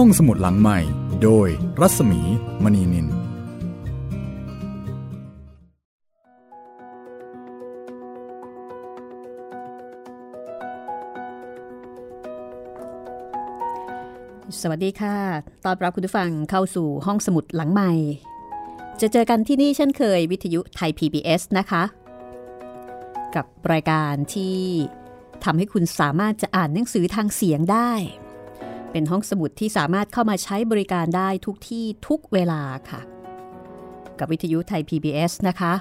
ห้องสมุดหลังใหม่ โดยรัศมีมณีนิน สวัสดีค่ะ ตอนรับคุณผู้ฟังเข้าสู่ห้องสมุดหลังใหม่ จะเจอกันที่นี่เช่นเคยวิทยุไทย PBS นะคะ กับรายการที่ทำให้คุณสามารถจะอ่านหนังสือทางเสียงได้ เป็นห้องสมุดที่สามารถเข้ามาใช้บริการได้ทุกที่ทุกเวลาค่ะ กับวิทยุไทย PBS นะคะ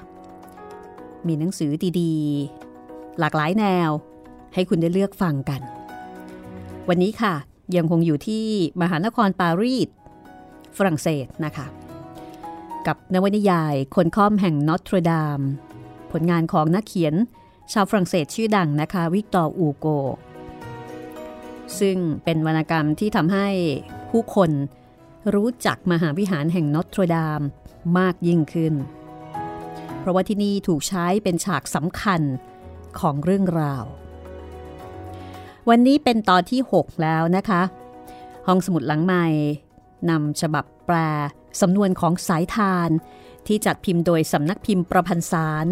มีหนังสือดีๆ หลากหลายแนว ให้คุณได้เลือกฟังกัน วันนี้ค่ะ ยังคงอยู่ที่มหานครปารีสฝรั่งเศสนะคะ กับนวนิยายคนค่อมแห่งนอตรดาม ผลงานของนักเขียน ชาวฝรั่งเศสชื่อดังนะคะ วิกตอร์อูโก ซึ่งเป็นวรรณกรรมที่ทำให้ผู้คนรู้จักมหาวิหารแห่งนอตรดามมากยิ่งขึ้น เพราะว่าที่นี่ถูกใช้เป็นฉากสำคัญของเรื่องราว วันนี้เป็นตอนที่ 6 แล้วนะคะ ห้องสมุดหลังใหม่นำฉบับแปลสำนวนของสายทาน ที่จัดพิมพ์โดยสำนักพิมพ์ประพันธ์สาร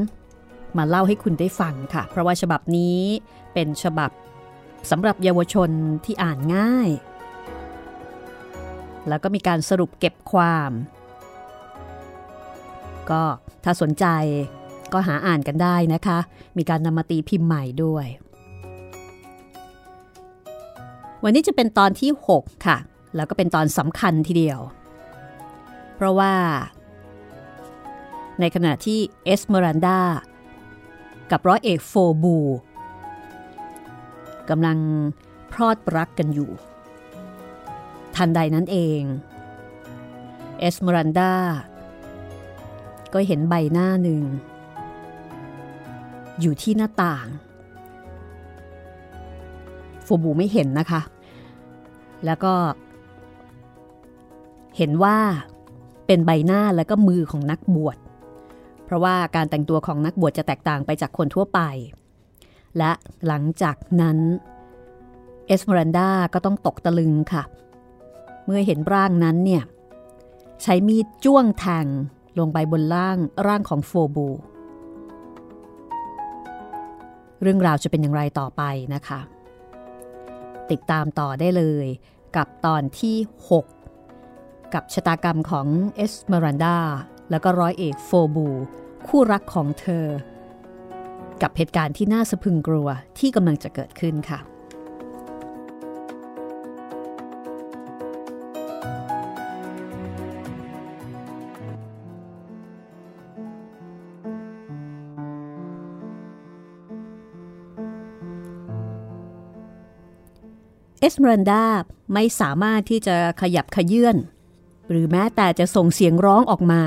มาเล่าให้คุณได้ฟังค่ะ เพราะว่าฉบับนี้เป็นฉบับ สำหรับเยาวชนที่อ่านง่าย แล้วก็มีการสรุปเก็บความ ก็ถ้าสนใจก็หาอ่านกันได้นะคะ มีการนำมาตีพิมพ์ใหม่ด้วย วันนี้จะเป็นตอนที่ 6 ค่ะ แล้วก็เป็นตอนสำคัญทีเดียว เพราะว่า ในขณะที่เอสเมรันดากับร้อยเอกโฟบู กำลังพรอดรักกันอยู่ ทันใดนั้นเอง เอสเมรันดาก็เห็นใบหน้าหนึ่ง อยู่ที่หน้าต่างโฟบูไม่เห็นนะคะ แล้วก็ เห็นว่าเป็นใบหน้าและก็มือของนักบวช เพราะว่าการแต่งตัวของนักบวชจะแตกต่างไปจากคนทั่วไป และหลังจากนั้น เอสเมรันดาก็ต้องตกตะลึงค่ะ เมื่อเห็นร่างนั้นเนี่ยใช้มีดจ้วงแทงลงไปบนล่างร่างของโฟบู เรื่องราวจะเป็นอย่างไรต่อไปนะคะ ติดตามต่อได้เลยกับตอนที่ 6 กับชะตากรรมของเอสเมรันดาแล้วก็ร้อยเอกโฟบู คู่รักของเธอ กับเหตุการณ์ที่น่าสะพึงกลัวที่กำลังจะเกิดขึ้นค่ะ เอสเมรันดาไม่สามารถที่จะขยับขยื่นหรือแม้แต่จะส่งเสียงร้องออกมา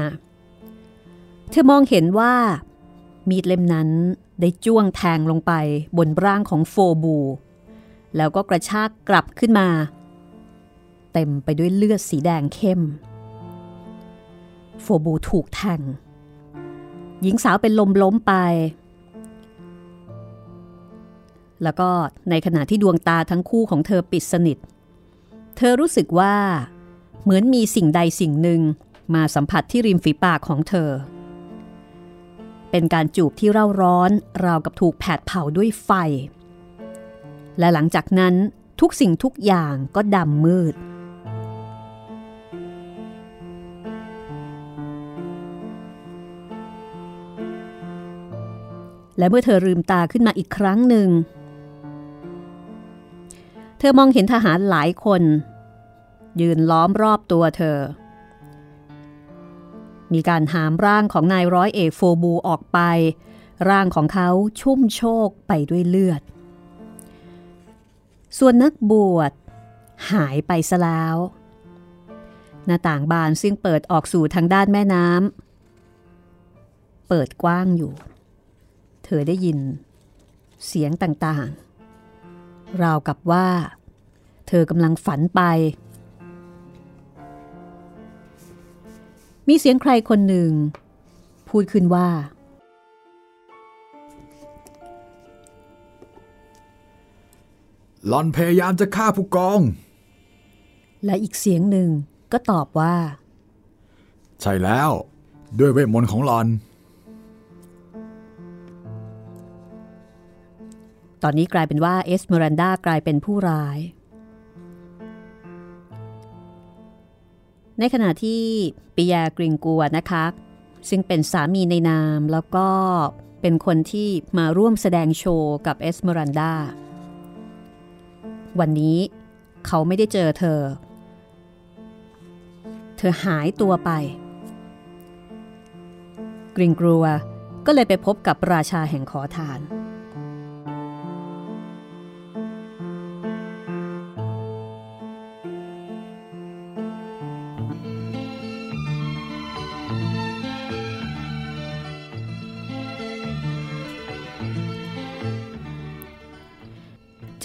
เธอมองเห็นว่ามีดเล่มนั้น ได้จ้วงแทงลงไปบนร่างของโฟบู แล้วก็กระชากกลับขึ้นมา เต็มไปด้วยเลือดสีแดงเข้ม โฟบูถูกแทง หญิงสาวเป็นลมล้มไป แล้วก็ในขณะที่ดวงตาทั้งคู่ของเธอปิดสนิท เธอรู้สึกว่าเหมือนมีสิ่งใดสิ่งหนึ่งมาสัมผัสที่ริมฝีปากของเธอเเป็นการจูบที่เร่าร้อน ราวกับถูกแผดเผาด้วยไฟ และหลังจากนั้นทุกสิ่งทุกอย่างก็ดำมืด และเมื่อเธอลืมตาขึ้นมาอีกครั้งหนึ่ง เธอมองเห็นทหารหลายคน ยืนล้อมรอบตัวเธอ มีการหามร่างของนายร้อยเอกโฟบูออกไป ร่างของเขาชุ่มโชกไปด้วยเลือด ส่วนนักบวชหายไปซะแล้ว หน้าต่างบานซึ่งเปิดออกสู่ทางด้านแม่น้ำเปิดกว้างอยู่ เธอได้ยิน เสียงต่างๆ ราวกับว่า เธอกำลังฝันไป มีเสียงใครคนหนึ่ง พูดขึ้นว่า หลอนพยายามจะฆ่าผู้กอง และอีกเสียงหนึ่งก็ตอบว่า ใช่แล้ว ด้วยเวทมนต์ของหลอน ตอนนี้กลายเป็นว่าเอสเมรันดากลายเป็นผู้ร้าย ในขณะที่ปิยากริงกัวนะคะ ซึ่งเป็นสามีในนามแล้วก็เป็นคนที่มาร่วมแสดงโชว์กับเอสเมรันดาวันนี้เขาไม่ได้เจอเธอ เธอหายตัวไป กริงกลัวก็เลยไปพบกับราชาแห่งขอทาน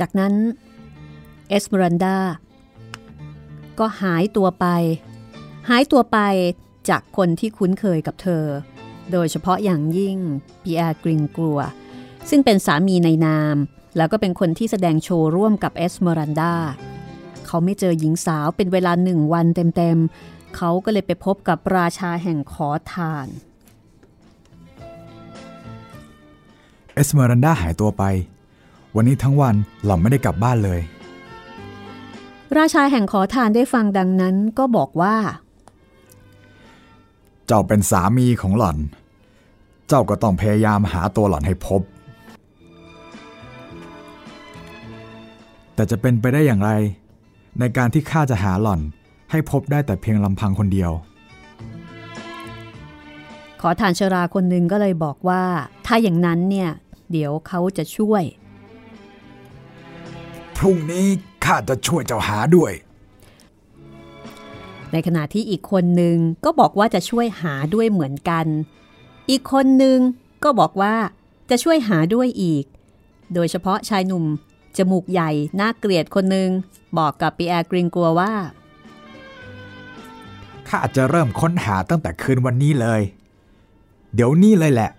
จากนั้นเอสเมรัลดาก็หายตัวไป หายตัวไปจากคนที่คุ้นเคยกับเธอ โดยเฉพาะอย่างยิ่งปิแอร์กริงกัวร์ ซึ่งเป็นสามีในนาม แล้วก็เป็นคนที่แสดงโชว์ร่วมกับเอสเมรัลดาเขาไม่เจอหญิงสาวเป็นเวลาหนึ่งวันเต็มๆ เขาก็เลยไปพบกับราชาแห่งขอทาน เอสเมรันดาหายตัวไป วันนี้ทั้งวันหล่อนไม่ได้กลับบ้านเลย ราชาแห่งขอทานได้ฟังดังนั้นก็บอกว่า เจ้าเป็นสามีของหล่อน เจ้าก็ต้องพยายามหาตัวหล่อนให้พบ แต่จะเป็นไปได้อย่างไร ในการที่ข้าจะหาหล่อนให้พบได้แต่เพียงลำพังคนเดียว ขอทานชราคนหนึ่งก็เลยบอกว่า ถ้าอย่างนั้นเนี่ย เดี๋ยวเขาจะช่วย พรุ่งนี้ข้าจะช่วยเจ้าหาด้วย ในขณะที่อีกคนหนึ่งก็บอกว่าจะช่วยหาด้วยเหมือนกัน อีกคนหนึ่งก็บอกว่าจะช่วยหาด้วยอีก โดยเฉพาะชายหนุ่ม จมูกใหญ่น่าเกลียดคนหนึ่งบอกกับปีแอร์กริงกัวว่าข้าจะเริ่มค้นหาตั้งแต่คืนวันนี้เลย เดี๋ยวนี้เลยแหละ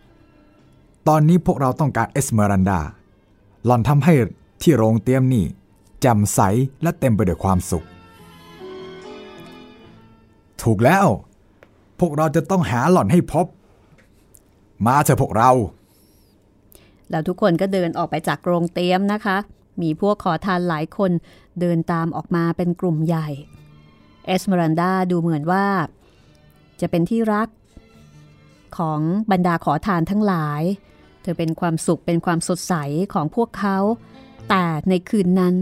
ตอนนี้พวกเราต้องการเอสเมรันดาหล่อนทำให้ ที่โรงเตรียมนี่แจ่มใสและเต็มไปด้วยความสุข ถูกแล้ว พวกเราจะต้องหาหล่อนให้พบ มาเถอะพวกเรา แล้วทุกคนก็เดินออกไปจากโรงเตรียมนะคะ มีพวกขอทานหลายคนเดินตามออกมาเป็นกลุ่มใหญ่ เอสเมรันดาดูเหมือนว่า จะเป็นที่รักของบรรดาขอทานทั้งหลาย เธอเป็นความสุขเป็นความสดใสของพวกเขา แต่ในคืนนั้น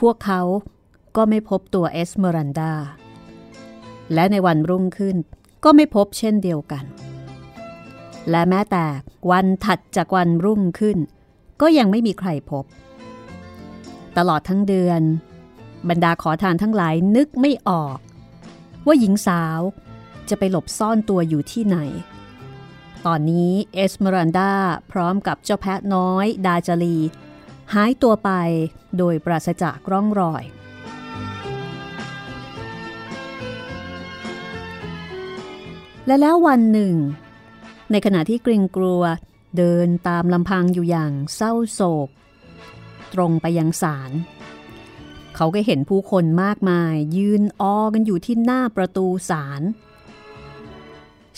พวกเขาก็ไม่พบตัวเอสเมรันดา และในวันรุ่งขึ้นก็ไม่พบเช่นเดียวกัน และแม้แต่วันถัดจากวันรุ่งขึ้น ก็ยังไม่มีใครพบ ตลอดทั้งเดือน บรรดาขอทานทั้งหลายนึกไม่ออก ว่าหญิงสาวจะไปหลบซ่อนตัวอยู่ที่ไหน ตอนนี้เอสเมรันดาพร้อมกับเจ้าแพะน้อยดาจารีหายตัวไปโดยปราศจากร่องรอย และแล้ววันหนึ่ง ในขณะที่กริงกลัวเดินตามลำพังอยู่อย่างเศร้าโศก ตรงไปยังศาลเขาก็เห็นผู้คนมากมาย ยืนออกันอยู่ที่หน้าประตูศาล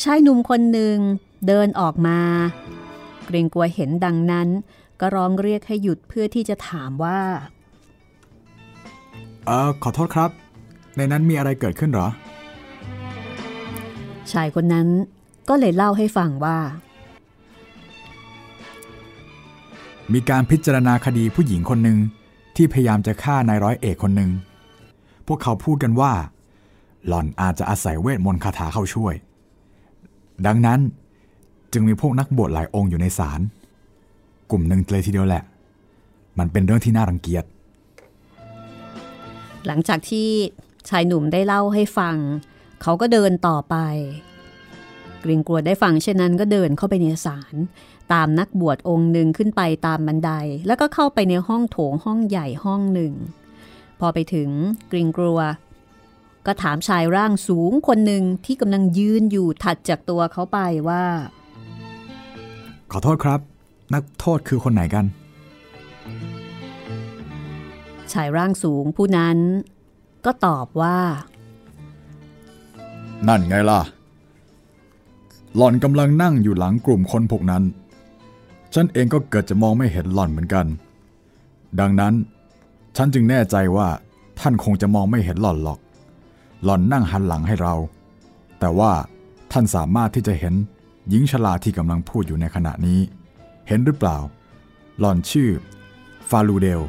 ชายหนุ่มคนหนึ่ง เดินออกมา เกรงกลัวเห็นดังนั้น ก็ร้องเรียกให้หยุดเพื่อที่จะถามว่า เออขอโทษครับ ในนั้นมีอะไรเกิดขึ้นเหรอ ชายคนนั้นก็เลยเล่าให้ฟังว่า มีการพิจารณาคดีผู้หญิงคนหนึ่งที่พยายามจะฆ่านายร้อยเอกคนหนึ่ง พวกเขาพูดกันว่า หล่อนอาจจะอาศัยเวทมนต์คาถาเข้าช่วย ดังนั้น จึงมีพวกนักบวชหลายองค์อยู่ในศาลกลุ่มหนึ่งเลยทีเดียวแหละ มันเป็นเรื่องที่น่ารังเกียจ หลังจากที่ชายหนุ่มได้เล่าให้ฟัง เขาก็เดินต่อไป กริงกลัวได้ฟังเช่นนั้นก็เดินเข้าไปในศาลตามนักบวชองค์หนึ่งขึ้นไปตามบันได แล้วก็เข้าไปในห้องโถงห้องใหญ่ห้องหนึ่ง พอไปถึงกริงกลัว ก็ถามชายร่างสูงคนหนึ่งที่กำลังยืนอยู่ถัดจากตัวเขาไปว่า ขอโทษครับ นักโทษคือคนไหนกัน ชายร่างสูงผู้นั้น ก็ตอบว่า นั่นไงล่ะ หล่อนกำลังนั่งอยู่หลังกลุ่มคนพวกนั้น ฉันเองก็เกิดจะมองไม่เห็นหล่อนเหมือนกัน ดังนั้น ฉันจึงแน่ใจว่าท่านคงจะมองไม่เห็นหล่อนหรอก หล่อนนั่งหันหลังให้เรา แต่ว่าท่านสามารถที่จะเห็น หญิงชราที่กำลังพูดอยู่ในขณะนี้ เห็นหรือเปล่า หล่อนชื่อ ฟาลูเดล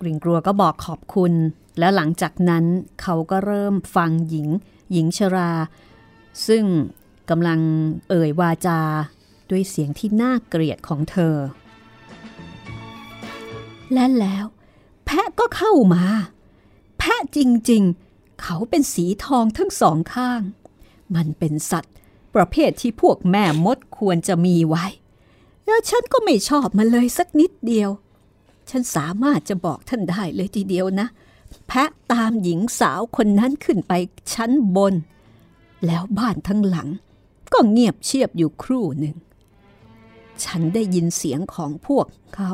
กริงกลัวก็บอกขอบคุณ แล้วหลังจากนั้นเขาก็เริ่มฟังหญิง หญิงชรา ซึ่งกำลังเอ่ยวาจาด้วยเสียงที่น่าเกลียดของเธอ และแล้ว แพะก็เข้ามา แพะจริง ๆ เขาเป็นสีทองทั้งสองข้าง มันเป็นสัตว์ ประเภทที่พวกแม่มดควรจะมีไว้ แล้วฉันก็ไม่ชอบมันเลยสักนิดเดียว ฉันสามารถจะบอกท่านได้เลยทีเดียวนะ แพะตามหญิงสาวคนนั้นขึ้นไปชั้นบน แล้วบ้านทั้งหลัง ก็เงียบเชียบอยู่ครู่หนึ่ง ฉันได้ยินเสียงของพวกเขา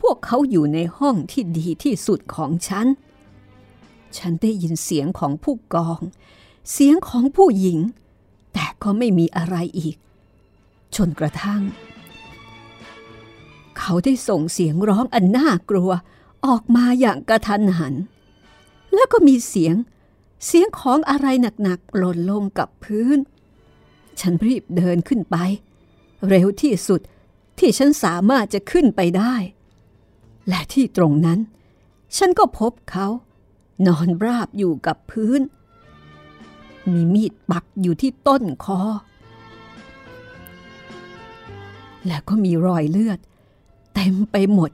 พวกเขาอยู่ในห้องที่ดีที่สุดของฉัน ฉันได้ยินเสียงของผู้กอง เสียงของผู้หญิง แต่ก็ไม่มีอะไรอีก จนกระทั่ง เขาได้ส่งเสียงร้องอันน่ากลัวออกมาอย่างกระทันหัน แล้วก็มีเสียง เสียงของอะไรหนักๆหล่นลงกับพื้น ฉันรีบเดินขึ้นไป เร็วที่สุดที่ฉันสามารถจะขึ้นไปได้ และที่ตรงนั้น ฉันก็พบเขา นอนราบอยู่กับพื้น มีมีดปักอยู่ที่ต้นคอ แล้วก็มีรอยเลือด เต็มไปหมด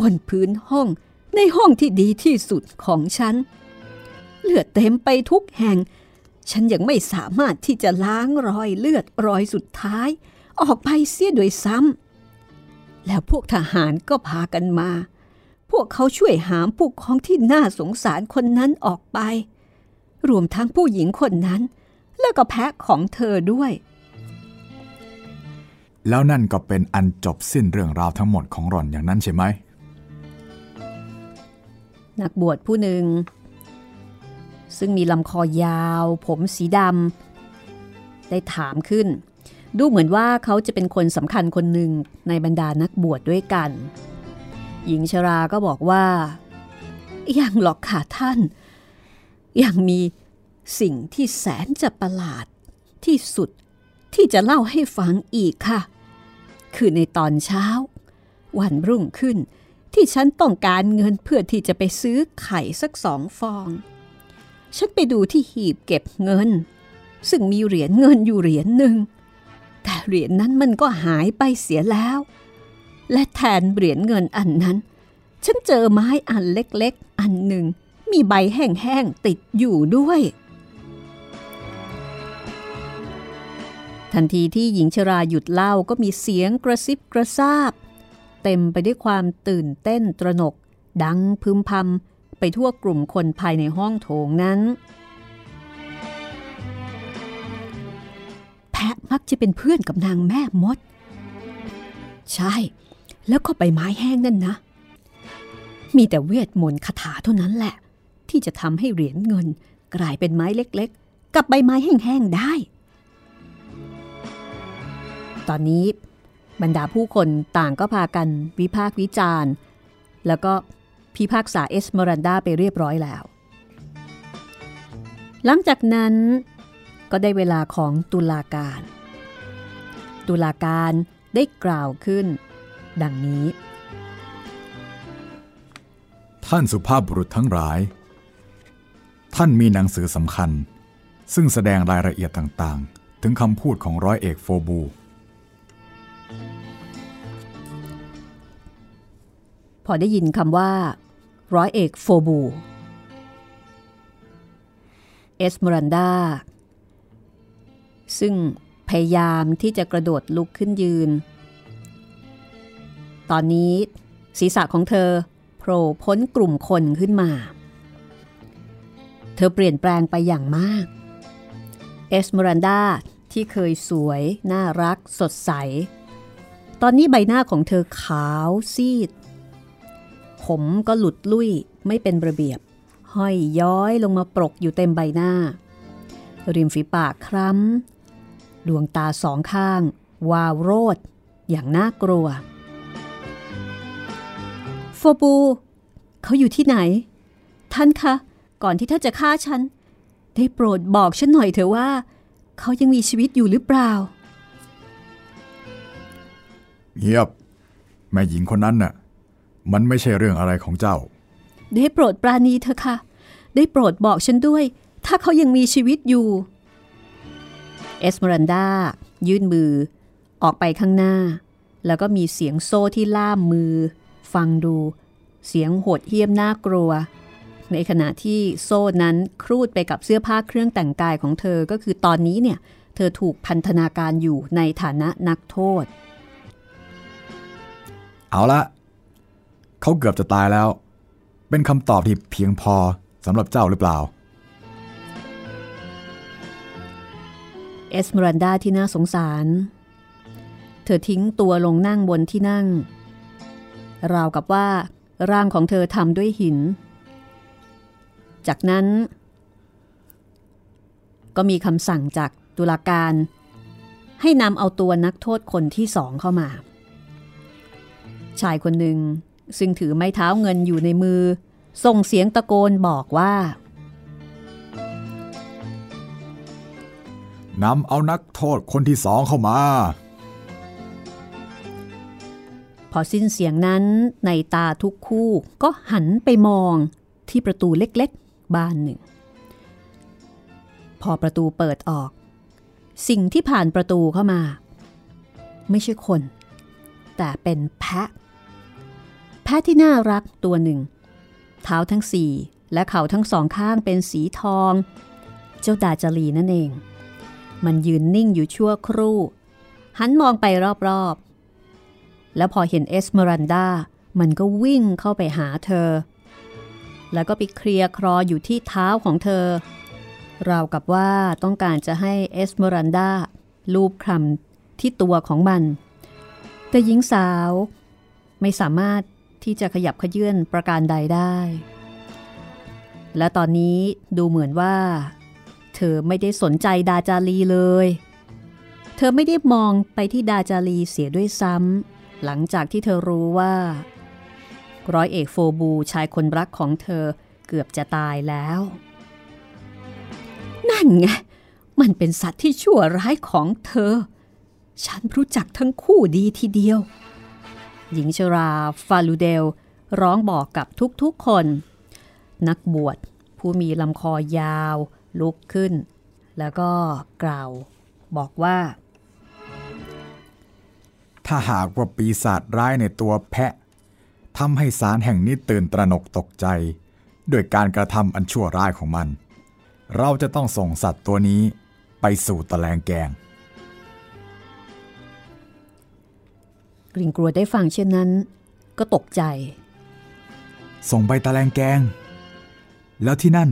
บนพื้นห้องในห้องที่ดีที่สุดของฉัน เลือดเต็มไปทุกแห่ง ฉันยังไม่สามารถที่จะล้างรอยเลือดรอยสุดท้าย ออกไปเสียโดยซ้ำแล้วพวกทหารก็พากันมา พวกเขาช่วยหามผู้ของที่น่าสงสารคนนั้นออกไป รวมทั้งผู้หญิงคนนั้น แล้วก็แพะของเธอด้วย แล้วนั่นก็เป็นอันจบสิ้นเรื่องราวทั้งหมดของหล่อนอย่างนั้นใช่ไหม นักบวชผู้หนึ่ง ซึ่งมีลำคอยาว ผมสีดำได้ถามขึ้น ดูเหมือนว่าเขาจะเป็นคนสำคัญคนหนึ่งในบรรดานักบวชดด้วยกัน หญิงชราก็บอกว่า ยังหรอกค่ะท่าน ยังมีสิ่งที่แสนจะประหลาดที่สุดที่จะเล่าให้ฟังอีกค่ะ คือในตอนเช้า วันรุ่งขึ้นที่ฉันต้องการเงินเพื่อที่จะไปซื้อไข่สักสองฟอง ฉันไปดูที่หีบเก็บเงิน ซึ่งมีเหรียญเงินอยู่เหรียญหนึ่ง แต่เหรียญนั้นมันก็หายไปเสียแล้ว และแทนเหรียญเงินอันนั้น ฉันเจอไม้อันเล็กๆ อันหนึ่ง มีใบแห้งๆ ติดอยู่ด้วย ทันทีที่หญิงชราหยุดเล่าก็มีเสียงกระซิบกระซาบ เต็มไปด้วยความตื่นเต้นตระหนก ดังพึมพำไปทั่วกลุ่มคนภายในห้องโถงนั้น แพะมักจะเป็นเพื่อนกับนางแม่มดใช่ แล้วก็ใบไม้แห้งนั่นนะ มีแต่เวทมนต์คาถาเท่านั้นแหละ ที่จะทำให้เหรียญเงินกลายเป็นไม้เล็กๆ กับใบไม้แห้งๆได้ ตอนนี้บรรดาผู้คนต่างก็พากันวิพากษ์วิจารณ์ แล้วก็พิพากษาเอสเมรันดาไปเรียบร้อยแล้ว หลังจากนั้นก็ได้เวลาของตุลาการ ตุลาการได้กล่าวขึ้น ดังนี้ ท่านสุภาพบุรุษทั้งหลาย ท่านมีหนังสือสำคัญ ซึ่งแสดงรายละเอียดต่างๆ ถึงคำพูดของร้อยเอกโฟบู พอได้ยินคำว่า ร้อยเอกโฟบู เอสเมรันดาซึ่งพยายามที่จะกระโดดลุกขึ้นยืน ตอนนี้ศีรษะของเธอโผล่พ้นกลุ่มคนขึ้นมา เธอเปลี่ยนแปลงไปอย่างมาก เอสเมรันดาที่เคยสวย น่ารัก สดใส ตอนนี้ใบหน้าของเธอขาวซีด ผมก็หลุดลุ่ยไม่เป็นระเบียบ ห้อยย้อยลงมาปรกอยู่เต็มใบหน้า ริมฝีปากคล้ำดวงตาสองข้าง วาวโรดอย่างน่ากลัว บู เขาอยู่ที่ไหน ท่านคะ ก่อนที่ท่านจะฆ่าฉัน ได้โปรดบอกฉันหน่อยเถอะว่า เขายังมีชีวิตอยู่หรือเปล่า เงียบ แม่หญิงคนนั้นน่ะ มันไม่ใช่เรื่องอะไรของเจ้า ได้โปรดปราณีเธอะค่ะ ได้โปรดบอกฉันด้วย ถ้าเขายังมีชีวิตอยู่ เอสเมรันดายื่นมือ ออกไปข้างหน้า แล้วก็มีเสียงโซ่ที่ล่ามมือ ฟังดู เสียงโหดเหี้ยมน่ากลัว ในขณะที่โซ่นั้นครูดไปกับเสื้อผ้าเครื่องแต่งกายของเธอก็คือตอนนี้เนี่ย เธอถูกพันธนาการอยู่ในฐานะนักโทษ เอาละเขาเกือบจะตายแล้ว เป็นคำตอบที่เพียงพอสำหรับเจ้าหรือเปล่าเอสเมรันดาที่น่าสงสาร เธอทิ้งตัวลงนั่งบนที่นั่ง ราวกับว่า ร่างของเธอทำด้วยหิน จากนั้น ก็มีคำสั่งจากตุลาการ ให้นำเอาตัวนักโทษคนที่สองเข้ามา ชายคนหนึ่งซึ่งถือไม้เท้าเงินอยู่ในมือ ส่งเสียงตะโกนบอกว่านำเอานักโทษคนที่สองเข้ามา อสิ้นเสียงนั้นในตาทุกคู่ ก็หันไปมองที่ประตูเล็กๆ บานหนึ่ง พอประตูเปิดออก สิ่งที่ผ่านประตูเข้ามา ไม่ใช่คน แต่เป็นแพะ แพะที่น่ารักตัวหนึ่ง เท้าทั้งสี่และเขาทั้งสองข้างเป็นสีทอง เจ้าดาจารีนั่นเอง มันยืนนิ่งอยู่ชั่วครู่ หันมองไปรอบๆ แล้วพอเห็นเอสเมรันดา มันก็วิ่งเข้าไปหาเธอ แล้วก็ไปเคลียร์ครออยู่ที่เท้าของเธอ ราวกับว่าต้องการจะให้เอสเมรันดาลูบคลำที่ตัวของมัน แต่หญิงสาวไม่สามารถที่จะขยับขยื่นประการใดได้ และตอนนี้ดูเหมือนว่า เธอไม่ได้สนใจดาจารีเลย เธอไม่ได้มองไปที่ดาจารีเสียด้วยซ้ำ หลังจากที่เธอรู้ว่า ร้อยเอกโฟบูชายคนรักของเธอเกือบจะตายแล้ว นั่นไง มันเป็นสัตว์ที่ชั่วร้ายของเธอ ฉันรู้จักทั้งคู่ดีทีเดียว หญิงชราฟาลูเดล ร้องบอกกับทุกๆคน นักบวชผู้มีลำคอยาว ลุกขึ้น แล้วก็กล่าว บอกว่า ถ้าหากว่าปีศาจร้ายในตัวแพะทำให้สารแห่งนี้ตื่นตระหนกตกใจ ด้วยการกระทำอันชั่วร้ายของมัน เราจะต้องส่งสัตว์ตัวนี้ไปสู่ตะแลงแกงกริ่งกลัวได้ฟังเช่นนั้น ก็ตกใจ ส่งไปตะแลงแกง แล้วที่นั่น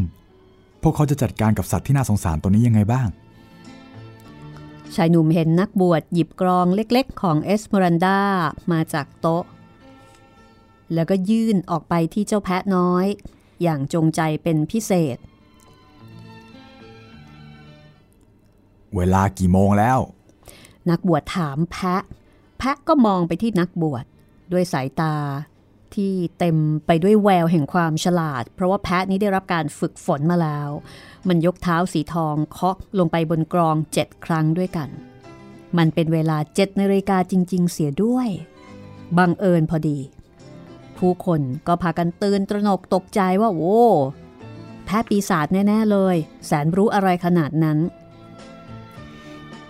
พวกเขาจะจัดการกับสัตว์ที่น่าสงสารตัวนี้ยังไงบ้าง ชายหนุ่มเห็นนักบวชหยิบกรองเล็กๆ ของเอสเมรันดามาจากโต๊ะ แล้วก็ยื่นออกไปที่เจ้าแพะน้อย อย่างจงใจเป็นพิเศษ เวลากี่โมงแล้ว นักบวชถามแพะ แพะก็มองไปที่นักบวชด้วยสายตา ที่เต็มไปด้วยแววแห่งความฉลาด เพราะว่าแพะนี้ได้รับการฝึกฝนมาแล้ว มันยกเท้าสีทองเคาะลงไปบนกรองเจ็ดครั้งด้วยกัน มันเป็นเวลาเจ็ดนาฬิกาจริง ๆ เสียด้วย บังเอิญพอดี ผู้คนก็พากันตื่นตระหนกตกใจว่าโว้แพะปีศาจแน่ ๆ เลย แสนรู้อะไรขนาดนั้น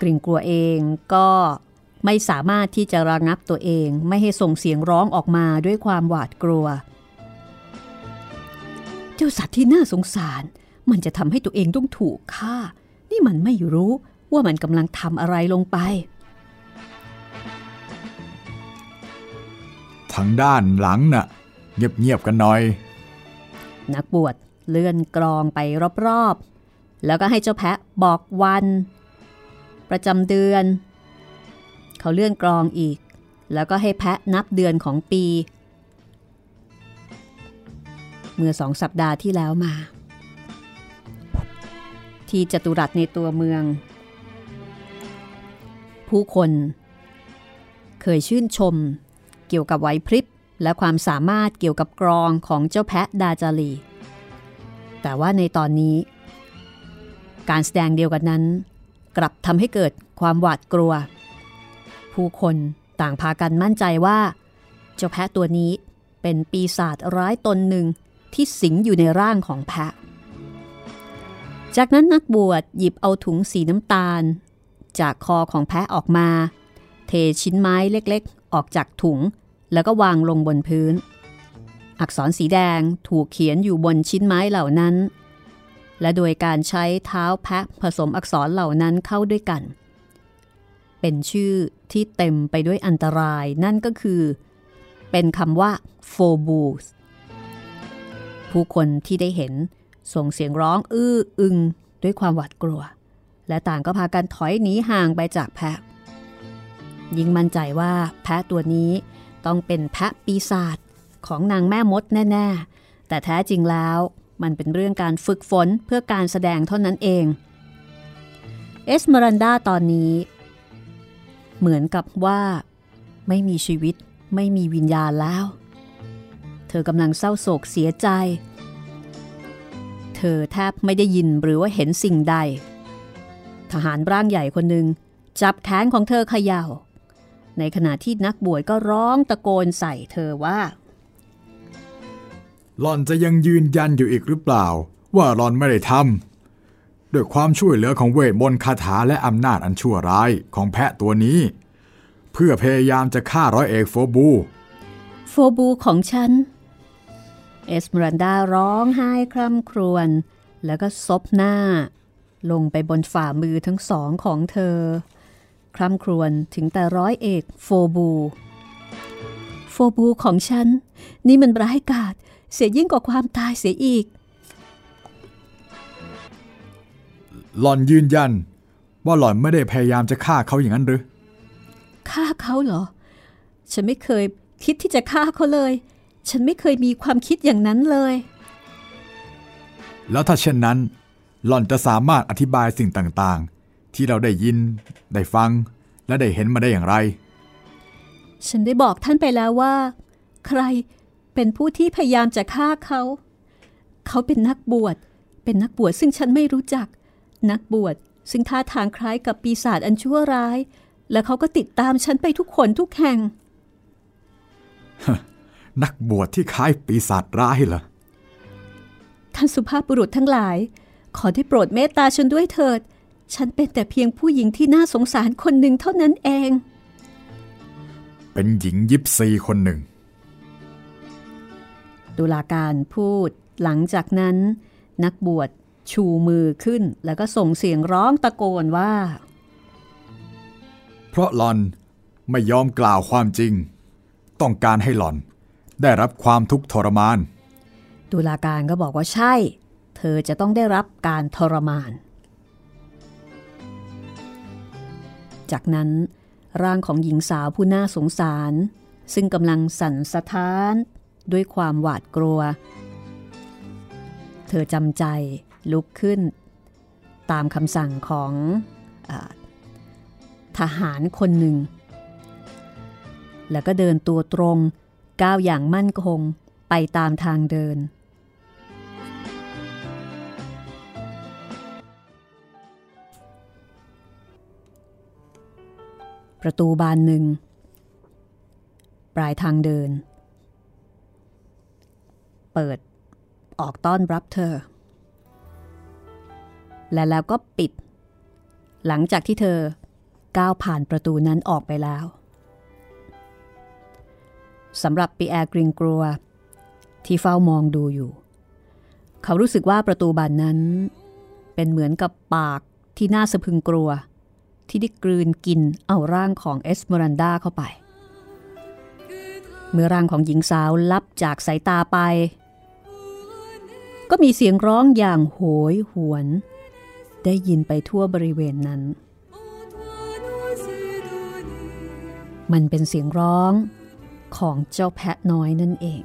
กริ่งกลัวเองก็ ไม่สามารถที่จะระงับตัวเองไม่ให้ส่งเสียงร้องออกมาด้วยความหวาดกลัว เจ้าสัตว์ที่น่าสงสาร มันจะทำให้ตัวเองต้องถูกฆ่า นี่มันไม่รู้ว่ามันกำลังทำอะไรลงไป ทางด้านหลังน่ะ เงียบๆกันหน่อย นักบวชเลื่อนกรองไปรอบๆ แล้วก็ให้เจ้าแพะบอกวัน ประจำเดือน เขาเลื่อนกรองอีก แล้วก็ให้แพะนับเดือนของปี เมื่อสองสัปดาห์ที่แล้วมา ที่จตุรัสในตัวเมือง ผู้คน เคยชื่นชม เกี่ยวกับไหวพริบและความสามารถเกี่ยวกับกรองของเจ้าแพะดาจารี แต่ว่าในตอนนี้ การแสดงเดียวกันนั้น กลับทำให้เกิดความหวาดกลัว ผู้คนต่างพากันมั่นใจว่า เจ้าแพะตัวนี้เป็นปีศาจร้ายตนหนึ่งที่สิงอยู่ในร่างของแพะ จากนั้นนักบวชหยิบเอาถุงสีน้ำตาล จากคอของแพะออกมา เทชิ้นไม้เล็กๆ ออกจากถุง แล้วก็วางลงบนพื้น อักษรสีแดงถูกเขียนอยู่บนชิ้นไม้เหล่านั้น และโดยการใช้เท้าแพะผสมอักษรเหล่านั้นเข้าด้วยกันเป็นชื่อที่เต็มไปด้วยอันตรายนั่นก็คือ เป็นคำว่าโฟบูสผู้คนที่ได้เห็นส่งเสียงร้องอื้ออึงด้วยความหวาดกลัว และต่างก็พากันถอยหนีห่างไปจากแพะ ยิ่งมั่นใจว่าแพะตัวนี้ต้องเป็นแพะปีศาจของนางแม่มดแน่ ๆ แต่แท้จริงแล้วมันเป็นเรื่องการฝึกฝนเพื่อการแสดงเท่านั้นเอง เอสเมรันดาตอนนี้ เหมือนกับว่าไม่มีชีวิตไม่มีวิญญาณแล้ว เธอกำลังเศร้าโศกเสียใจ เธอแทบไม่ได้ยินหรือว่าเห็นสิ่งใด ทหารร่างใหญ่คนหนึ่งจับแขนของเธอเขยา่า ในขณะที่นักบวชก็ร้องตะโกนใส่เธอว่า หล่อนจะยังยืนยันอยู่อีกหรือเปล่า ว่าหล่อนไม่ได้ทำ ด้วยความช่วยเหลือของเวทมนต์คาถาและอำนาจอันชั่วร้ายของแพะตัวนี้ เพื่อพยายามจะฆ่าร้อยเอกโฟบู โฟบูของฉัน เอสมรันดาร้องไห้คร่ำครวญแล้วก็ซบหน้า ลงไปบนฝ่ามือทั้งสองของเธอ คร่ำครวญถึงแต่ร้อยเอกโฟบู โฟบูของฉัน นี่มันร้ายกาจเสียยิ่งกว่าความตายเสียอีก หล่อนยืนยัน ว่าหล่อนไม่ได้พยายามจะฆ่าเขาอย่างนั้นหรือฆ่าเขาเหรอ ฉันไม่เคยคิดที่จะฆ่าเขาเลย ฉันไม่เคยมีความคิดอย่างนั้นเลย แล้วถ้าเช่นนั้น หล่อนจะสามารถอธิบายสิ่งต่างๆ ที่เราได้ยิน ได้ฟัง และได้เห็นมาได้อย่างไร ฉันได้บอกท่านไปแล้วว่า ใครเป็นผู้ที่พยายามจะฆ่าเขา เขาเป็นนักบวช เป็นนักบวชซึ่งฉันไม่รู้จัก นักบวชซึ่งท่าทางคล้ายกับปีศาจอันชั่วร้าย และเขาก็ติดตามฉันไปทุกคนทุกแห่ง นักบวชที่คล้ายปีศาจร้ายเหรอ ท่านสุภาพบุรุษทั้งหลาย ขอได้โปรดเมตตาฉันด้วยเถิด ฉันเป็นแต่เพียงผู้หญิงที่น่าสงสารคนหนึ่งเท่านั้นเอง เป็นหญิงยิปซีคนหนึ่ง ตุลาการพูด หลังจากนั้น นักบวช ชูมือขึ้นแล้วก็ส่งเสียงร้องตะโกนว่า เพราะหล่อนไม่ยอมกล่าวความจริง ต้องการให้หล่อน ได้รับความทุกข์ทรมาน ตุลาการก็บอกว่าใช่ เธอจะต้องได้รับการทรมาน จากนั้นร่างของหญิงสาวผู้น่าสงสาร ซึ่งกำลังสั่นสะท้าน ด้วยความหวาดกลัว เธอจำใจ ลุกขึ้น ตามคำสั่งของอทหารคนหนึ่ง แล้วก็เดินตัวตรงก้าวอย่างมั่นคงไปตามทางเดิน ประตูบานหนึ่ง ปลายทางเดิน เปิดออกต้อนรับเธอ และแล้วก็ปิด หลังจากที่เธอก้าวผ่านประตูนั้นออกไปแล้วสำหรับปีแอร์กริงกลัว ที่เฝ้ามองดูอยู่ เขารู้สึกว่าประตูบานนั้น เป็นเหมือนกับปากที่น่าสะพึงกลัว ที่ได้กลืนกินเอาร่างของเอสเมรันดาเข้าไป เมื่อร่างของหญิงสาวลับจากสายตาไป ก็มีเสียงร้องอย่างโหยหวน ได้ยินไปทั่วบริเวณนั้น มันเป็นเสียงร้องของเจ้าแพะน้อยนั่นเอง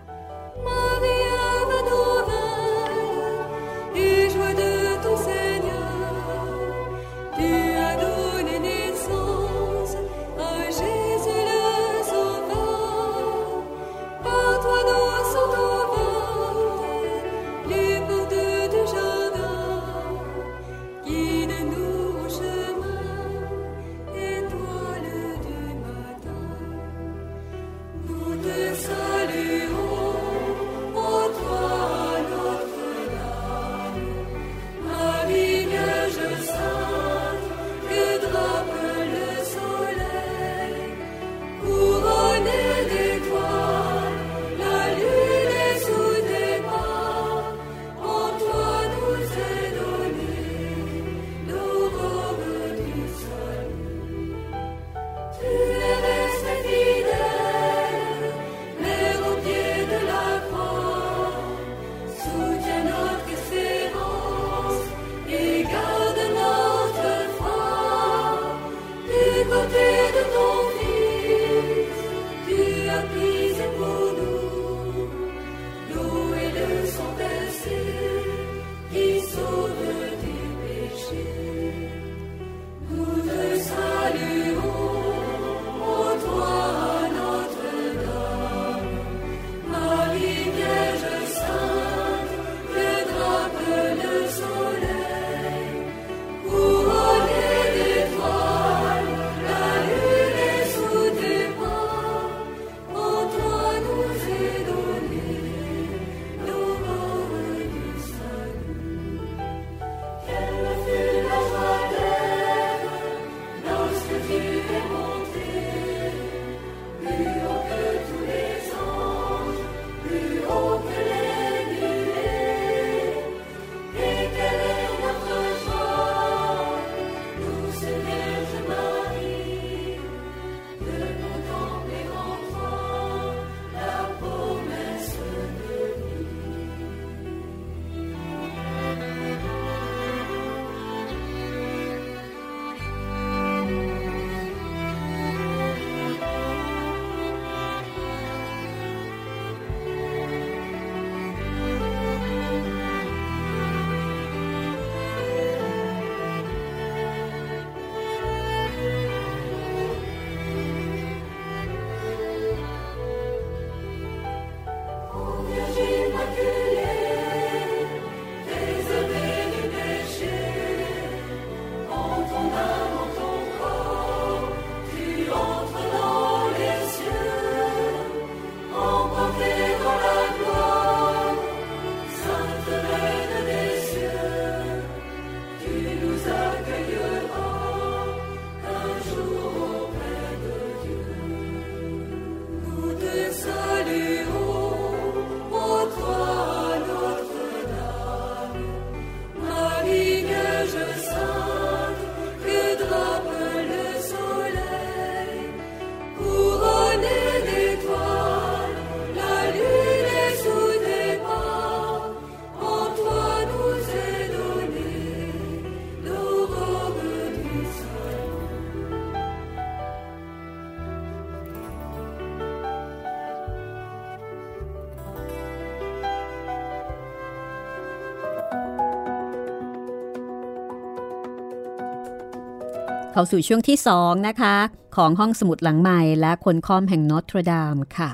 เข้าสู่ช่วงที่ 2 นะคะ ของห้องสมุดหลังใหม่และคนค่อมแห่งนอตรดามค่ะ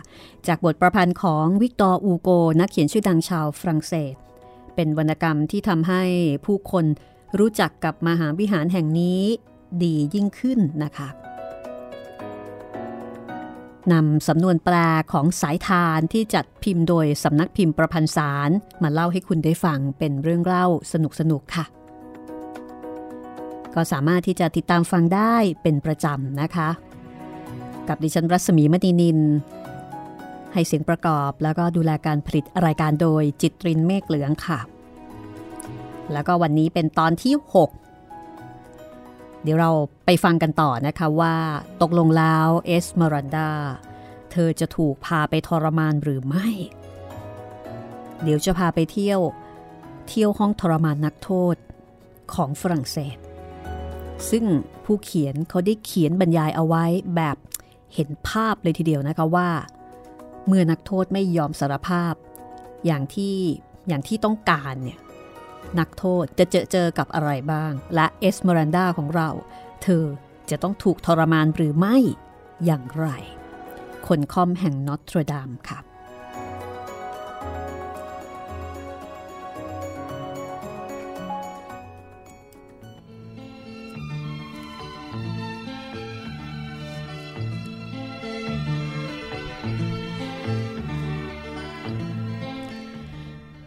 จากบทประพันธ์ของวิกตอร์อูโก นักเขียนชื่อดังชาวฝรั่งเศส เป็นวรรณกรรมที่ทำให้ผู้คนรู้จักกับมหาวิหารแห่งนี้ดียิ่งขึ้นนะคะนำสำนวนแปลของสายธารที่จัดพิมพ์โดยสำนักพิมพ์ประพันธ์สารมาเล่าให้คุณได้ฟังเป็นเรื่องเล่าสนุกๆค่ะ ก็สามารถที่จะติดตามฟังได้เป็นประจำนะคะ กับดิฉันรัศมีมณีนิน ให้เสียงประกอบแล้วก็ดูแลการผลิตรายการโดยจิตรินเมฆเหลืองค่ะ แล้วก็วันนี้เป็นตอนที่ 6 เดี๋ยวเราไปฟังกันต่อนะคะว่า ตกลงแล้วเอสเมรันดาเธอจะถูกพาไปทรมานหรือไม่ เดี๋ยวจะพาไปเที่ยว เที่ยวห้องทรมานนักโทษของฝรั่งเศส ซึ่งผู้เขียนเขาได้เขียนบรรยายเอาไว้แบบเห็นภาพเลยทีเดียวนะคะว่า เมื่อนักโทษไม่ยอมสารภาพ อย่างที่อย่างที่ต้องการเนี่ยนักโทษจะเจอเจอกับอะไรบ้าง และเอสเมรันดาของเรา เธอจะต้องถูกทรมานหรือไม่อย่างไร คนคอมแห่งนอตรดามค่ะ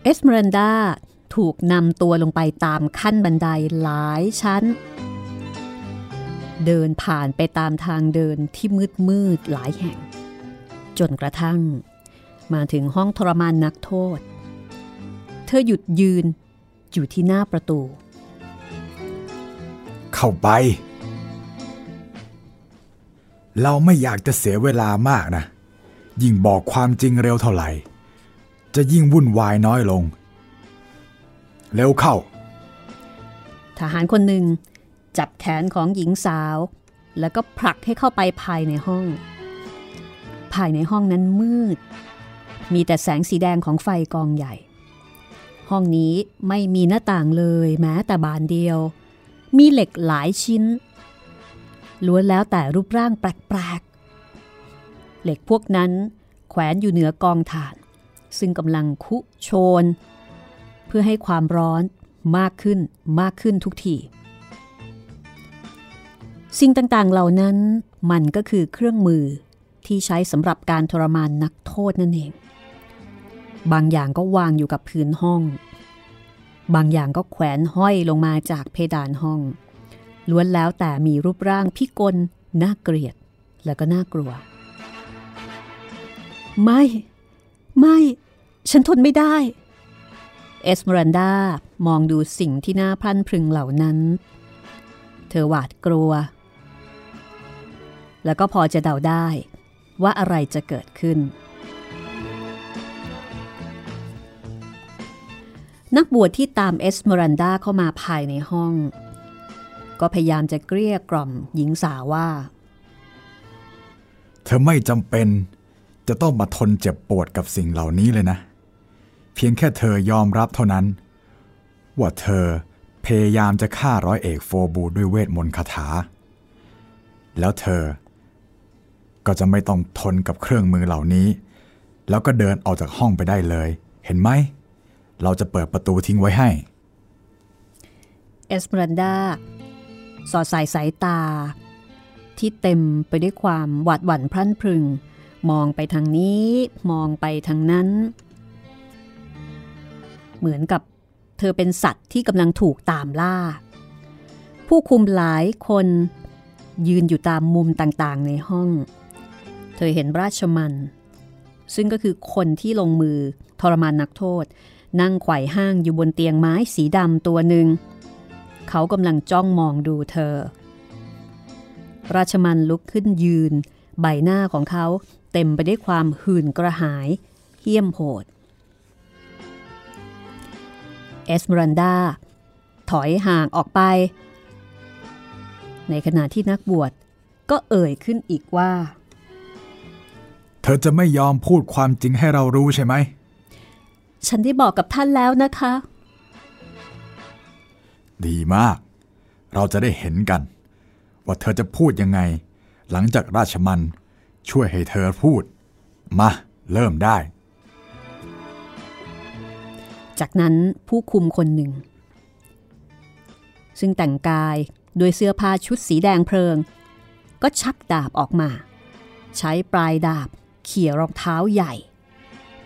เอสเมรันดาถูกนำตัวลงไปตามขั้นบันไดหลายชั้น เดินผ่านไปตามทางเดินที่มืดมืดหลายแห่ง จนกระทั่ง มาถึงห้องทรมานนักโทษ เธอหยุดยืนอยู่ที่หน้าประตู เข้าไป เราไม่อยากจะเสียเวลามากนะ ยิ่งบอกความจริงเร็วเท่าไหร่ จะยิ่งวุ่นวายน้อยลงเร็วเข้า ทหารคนหนึ่ง จับแขนของหญิงสาว แล้วก็ผลักให้เข้าไปภายในห้อง ภายในห้องนั้นมืด มีแต่แสงสีแดงของไฟกองใหญ่ ห้องนี้ไม่มีหน้าต่างเลยแม้แต่บานเดียว มีเหล็กหลายชิ้นล้วนแล้วแต่รูปร่างแปลกๆ เหล็กพวกนั้นแขวนอยู่เหนือกองถ่าน ซึ่งกำลังคุโชน เพื่อให้ความร้อนมากขึ้นมากขึ้นทุกทีสิ่งต่างๆเหล่านั้นมันก็คือเครื่องมือที่ใช้สำหรับการทรมานนักโทษนั่นเอง บางอย่างก็วางอยู่กับพื้นห้อง บางอย่างก็แขวนห้อยลงมาจากเพดานห้อง ล้วนแล้วแต่มีรูปร่างพิกลน่าเกลียดและก็น่ากลัว ไม่ ไม่ ฉันทนไม่ได้ เอสเมรันดามองดูสิ่งที่น่าพลันพรึงเหล่านั้น เธอหวาดกลัว แล้วก็พอจะเดาได้ว่าอะไรจะเกิดขึ้น นักบวชที่ตามเอสเมรันดาเข้ามาภายในห้อง ก็พยายามจะเกลี้ยกล่อมหญิงสาวว่า เธอไม่จำเป็น จะต้องมาทนเจ็บปวดกับสิ่งเหล่านี้เลยนะ เพียงแค่เธอยอมรับเท่านั้น ว่าเธอพยายามจะฆ่าร้อยเอกโฟบูด้วยเวทมนต์คาถา แล้วเธอ ก็จะไม่ต้องทนกับเครื่องมือเหล่านี้ แล้วก็เดินออกจากห้องไปได้เลย เห็นไหม เราจะเปิดประตูทิ้งไว้ให้ เอสเมรันดา สอดสายสายตา ที่เต็มไปด้วยความหวาดหวั่นพรั่นพรึง มองไปทางนี้มองไปทางนั้น เหมือนกับเธอเป็นสัตว์ที่กำลังถูกตามล่า ผู้คุมหลายคนยืนอยู่ตามมุมต่างๆ ในห้อง เธอเห็นราชมัน ซึ่งก็คือคนที่ลงมือทรมานนักโทษ นั่งไขว่ห้างอยู่บนเตียงไม้สีดำตัวหนึ่ง เขากำลังจ้องมองดูเธอ ราชมันลุกขึ้นยืน ใบหน้าของเขา เต็มไปด้วยความหื่นกระหาย เหี้ยมโหด เอสเมรันดา ถอยห่างออกไป ในขณะที่นักบวชก็เอ่ยขึ้นอีกว่า เธอจะไม่ยอมพูดความจริงให้เรารู้ใช่ไหม ฉันได้บอกกับท่านแล้วนะคะ ดีมาก เราจะได้เห็นกัน ว่าเธอจะพูดยังไง หลังจากราชมัน ช่วยให้เธอพูด มา เริ่มได้ จากนั้นผู้คุมคนหนึ่ง ซึ่งแต่งกายด้วยเสื้อผ้าชุดสีแดงเพลิง ก็ชักดาบออกมา ใช้ปลายดาบเขี่ยรองเท้าใหญ่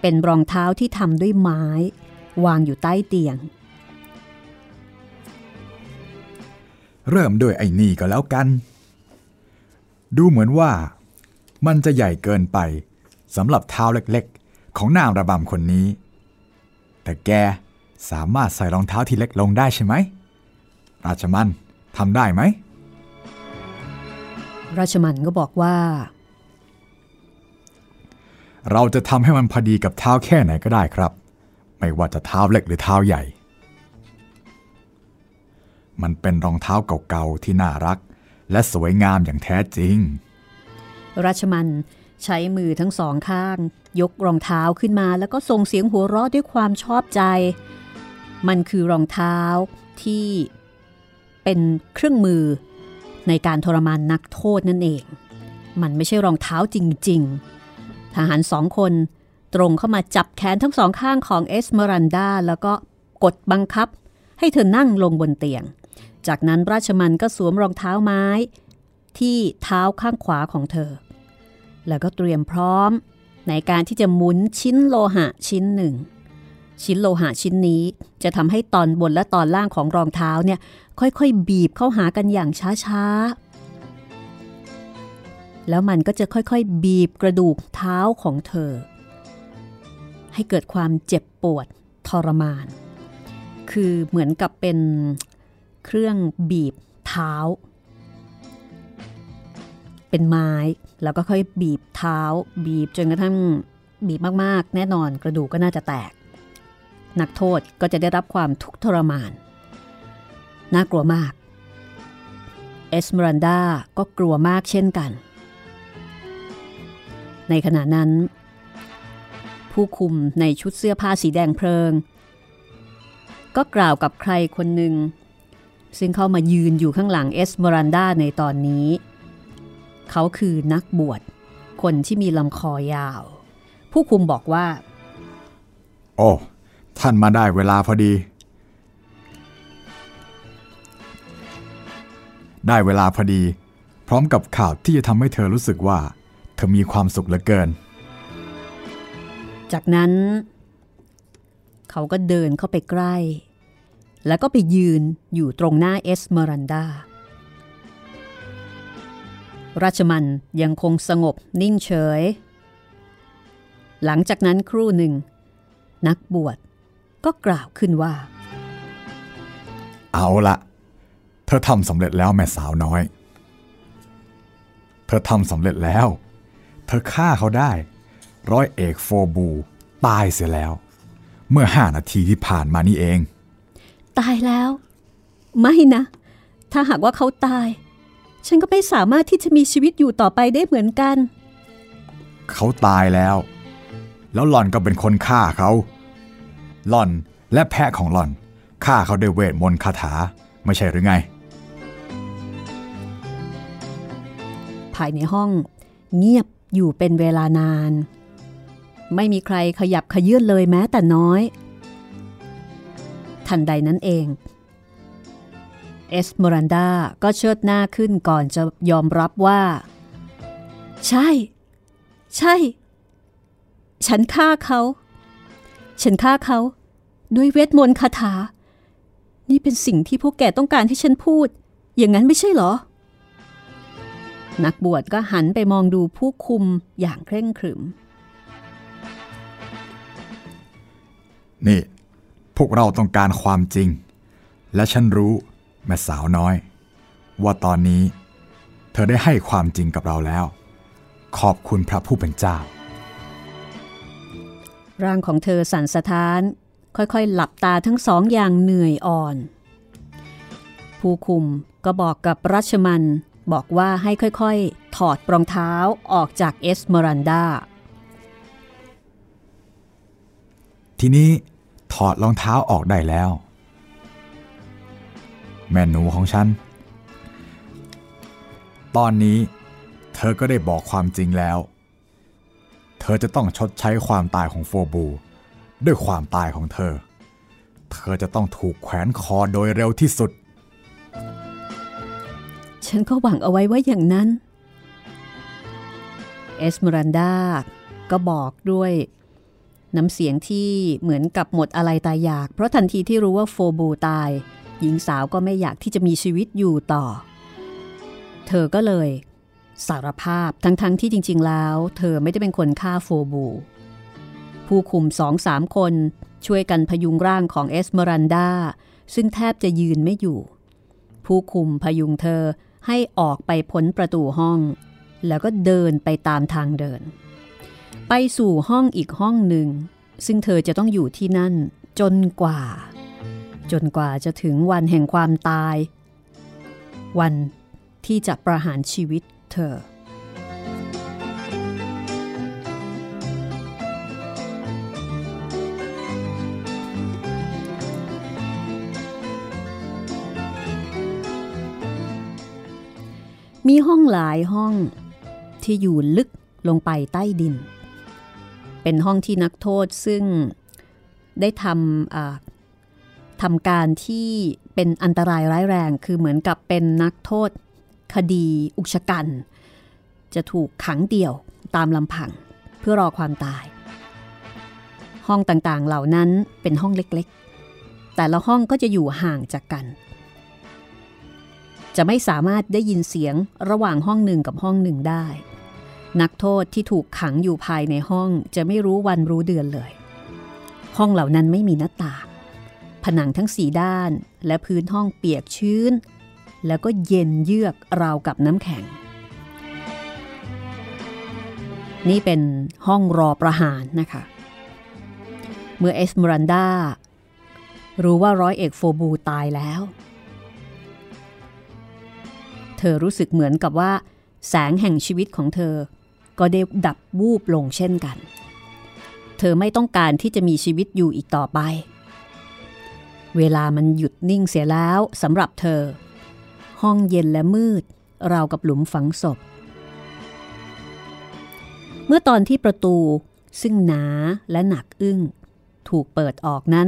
เป็นรองเท้าที่ทำด้วยไม้ วางอยู่ใต้เตียง เริ่มด้วยไอ้นี่ก็แล้วกัน ดูเหมือนว่า มันจะใหญ่เกินไปสำหรับเท้าเล็กๆ ของนางระบำคนนี้ แต่แกสามารถใส่รองเท้าที่เล็กลงได้ใช่ไหม ราชมันทำได้ไหม ราชมันก็บอกว่า เราจะทำให้มันพอดีกับเท้าแค่ไหนก็ได้ครับ ไม่ว่าจะเท้าเล็กหรือเท้าใหญ่ มันเป็นรองเท้าเก่าๆที่น่ารัก และสวยงามอย่างแท้จริง ราชมันใช้มือทั้งสองข้าง ยกรองเท้าขึ้นมา แล้วก็ส่งเสียงหัวเราะด้วยความชอบใจ มันคือรองเท้าที่เป็นเครื่องมือในการทรมานนักโทษนั่นเอง มันไม่ใช่รองเท้าจริง ๆ ทหารสองคนตรงเข้ามาจับแขนทั้งสองข้างของเอสเมรันดาแล้วก็กดบังคับ ให้เธอนั่งลงบนเตียง จากนั้นราชมันก็สวมรองเท้าไม้ ที่เท้าข้างขวาของเธอ แล้วก็เตรียมพร้อม ในการที่จะหมุนชิ้นโลหะชิ้นหนึ่ง ชิ้นโลหะชิ้นนี้จะทำให้ตอนบนและตอนล่างของรองเท้าเนี่ยค่อยๆ บีบเข้าหากันอย่างช้าๆ แล้วมันก็จะค่อยๆ บีบกระดูกเท้าของเธอ ให้เกิดความเจ็บปวดทรมาน คือเหมือนกับเป็นเครื่องบีบเท้า เป็นไม้ แล้วก็ค่อยบีบเท้า บีบจนกระทั่งบีบมากๆ แน่นอนกระดูกก็น่าจะแตก นักโทษก็จะได้รับความทุกข์ทรมาน น่ากลัวมาก เอสเมรันดาก็กลัวมากเช่นกัน ในขณะนั้น ผู้คุมในชุดเสื้อผ้าสีแดงเพลิง ก็กล่าวกับใครคนหนึ่งซึ่งเข้ามายืนอยู่ข้างหลังเอสเมรันดาในตอนนี้ เขาคือนักบวช คนที่มีลำคอยาว ผู้คุมบอกว่า โอ้ท่านมาได้เวลาพอดี ได้เวลาพอดี พร้อมกับข่าวที่จะทำให้เธอรู้สึกว่า เธอมีความสุขเหลือเกิน จากนั้น เขาก็เดินเข้าไปใกล้ แล้วก็ไปยืนอยู่ตรงหน้าเอสเมรันดา ราชมันยังคงสงบนิ่งเฉย หลังจากนั้นครู่หนึ่ง นักบวชก็กล่าวขึ้นว่า เอาละเธอทำสำเร็จแล้วแม่สาวน้อย เธอทำสำเร็จแล้ว เธอฆ่าเขาได้ ร้อยเอกโฟบู ตายเสียแล้ว เมื่อห้านาทีที่ผ่านมานี่เอง ตายแล้ว ไม่นะ ถ้าหากว่าเขาตาย ฉันก็ไม่สามารถที่จะมีชีวิตอยู่ต่อไปได้เหมือนกัน เขาตายแล้ว แล้วหล่อนก็เป็นคนฆ่าเขา หล่อนและแพะของหล่อนฆ่าเขาด้วยเวทมนต์คาถาไม่ใช่หรือไง ภายในห้อง เงียบอยู่เป็นเวลานาน ไม่มีใครขยับขยื่นเลยแม้แต่น้อย ทันใดนั้นเอง เอสเมรันดาก็เชิดหน้าขึ้นก่อนจะยอมรับว่า ใช่ ใช่ ฉันฆ่าเขา ฉันฆ่าเขา ด้วยเวทมนต์คาถา นี่เป็นสิ่งที่พวกแกต้องการให้ฉันพูด อย่างนั้นไม่ใช่หรอ นักบวชก็หันไปมองดูผู้คุมอย่างเคร่งขรึม นี่ พวกเราต้องการความจริง และฉันรู้ แม่สาวน้อย ว่าตอนนี้ เธอได้ให้ความจริงกับเราแล้ว ขอบคุณพระผู้เป็นเจ้า ร่างของเธอสั่นสะท้าน ค่อยๆ หลับตาทั้งสองอย่างเหนื่อยอ่อน ผู้คุมก็บอกกับรัชมันบอกว่าให้ค่อยๆ ถอดรองเท้าออกจากเอสเมรันดา ทีนี้ถอดรองเท้าออกได้แล้ว แม่หนูของฉัน ตอนนี้เธอก็ได้บอกความจริงแล้ว เธอจะต้องชดใช้ความตายของโฟบู ด้วยความตายของเธอ เธอจะต้องถูกแขวนคอโดยเร็วที่สุด ฉันก็หวังเอาไว้ว่าอย่างนั้น เอสเมรันดาก็บอกด้วยน้ำเสียงที่เหมือนกับหมดอะไรตายอยาก เพราะทันทีที่รู้ว่าโฟบูตาย หญิงสาวก็ไม่อยากที่จะมีชีวิตอยู่ต่อ เธอก็เลยสารภาพทั้งๆทที่จริง ๆ แล้ว เธอไม่ได้เป็นคนฆ่าโฟบู ผู้คุมสองสามคนช่วยกันพยุงร่างของเอสเมรันดาซึ่งแทบจะยืนไม่อยู่ ผู้คุมพยุงเธอให้ออกไปพ้นประตูห้อง แล้วก็เดินไปตามทางเดิน ไปสู่ห้องอีกห้องหนึ่ง ซึ่งเธอจะต้องอยู่ที่นั่นจนกว่า จนกว่าจะถึงวันแห่งความตาย วันที่จะประหารชีวิตเธอ มีห้องหลายห้องที่อยู่ลึกลงไปใต้ดิน เป็นห้องที่นักโทษซึ่งได้ทำ ทำการที่เป็นอันตรายร้ายแรง คือเหมือนกับเป็นนักโทษ คดีอุกชะกัน จะถูกขังเดี่ยวตามลำพังเพื่อรอความตาย ห้องต่างๆเหล่านั้นเป็นห้องเล็กๆ แต่ละห้องก็จะอยู่ห่างจากกัน จะไม่สามารถได้ยินเสียงระหว่างห้องหนึ่งกับห้องหนึ่งได้ นักโทษที่ถูกขังอยู่ภายในห้องจะไม่รู้วันรู้เดือนเลย ห้องเหล่านั้นไม่มีหน้าต่าง ผนังทั้งสีด้านและพื้นห้องเปียกชื้น แล้วก็เย็นเยือกราวกับน้ำแข็ง นี่เป็นห้องรอประหารนะคะ เมื่อเอสมรันดารู้ว่าร้อยเอกโฟบูตายแล้ว เธอรู้สึกเหมือนกับว่า แสงแห่งชีวิตของเธอ ก็ได้ดับวูบลงเช่นกัน เธอไม่ต้องการที่จะมีชีวิตอยู่อีกต่อไปเเวลามันหยุดนิ่งเสียแล้วสำหรับเธอ ห้องเย็นและมืด ราวกับหลุมฝังศพ เมื่อตอนที่ประตูซึ่งหนาและหนักอึ้ง ถูกเปิดออกนั้น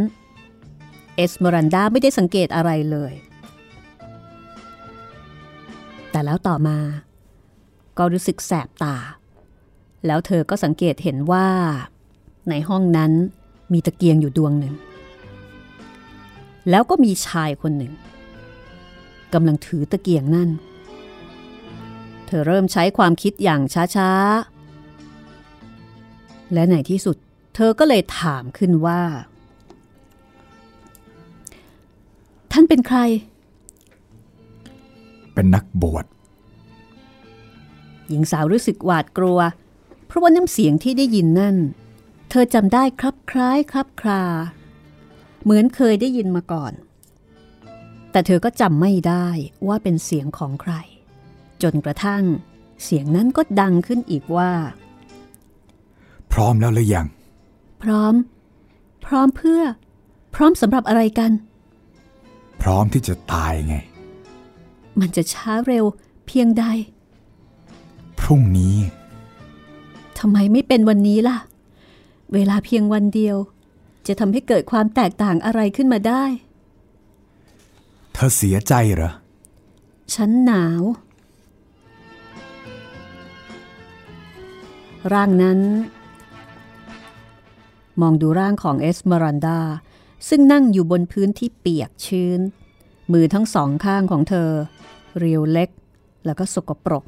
เอสเมรันดาไม่ได้สังเกตอะไรเลย แต่แล้วต่อมา ก็รู้สึกแสบตา แล้วเธอก็สังเกตเห็นว่า ในห้องนั้นมีตะเกียงอยู่ดวงหนึ่ง แล้วก็มีชายคนหนึ่งกำลังถือตะเกียงนั่น เธอเริ่มใช้ความคิดอย่างช้าๆ และในที่สุด เธอก็เลยถามขึ้นว่า ท่านเป็นใคร เป็นนักบวช หญิงสาวรู้สึกหวาดกลัว เพราะว่าน้ำเสียงที่ได้ยินนั่น เธอจำได้ครับคล้ายครับครา เหมือนเคยได้ยินมาก่อน แต่เธอก็จำไม่ได้ว่าเป็นเสียงของใคร จนกระทั่งเสียงนั้นก็ดังขึ้นอีกว่า พร้อมแล้วหรือยัง พร้อม พร้อมเพื่อ พร้อมสำหรับอะไรกัน พร้อมที่จะตายไง มันจะช้าเร็วเพียงใด พรุ่งนี้ทำไมไม่เป็นวันนี้ล่ะ เวลาเพียงวันเดียว จะทำให้เกิดความแตกต่างอะไรขึ้นมาได้ เธอเสียใจเหรอ ฉันหนาว ร่างนั้น มองดูร่างของเอสเมรันดา ซึ่งนั่งอยู่บนพื้นที่เปียกชื้น มือทั้งสองข้างของเธอ เรียวเล็ก แล้วก็สกปรก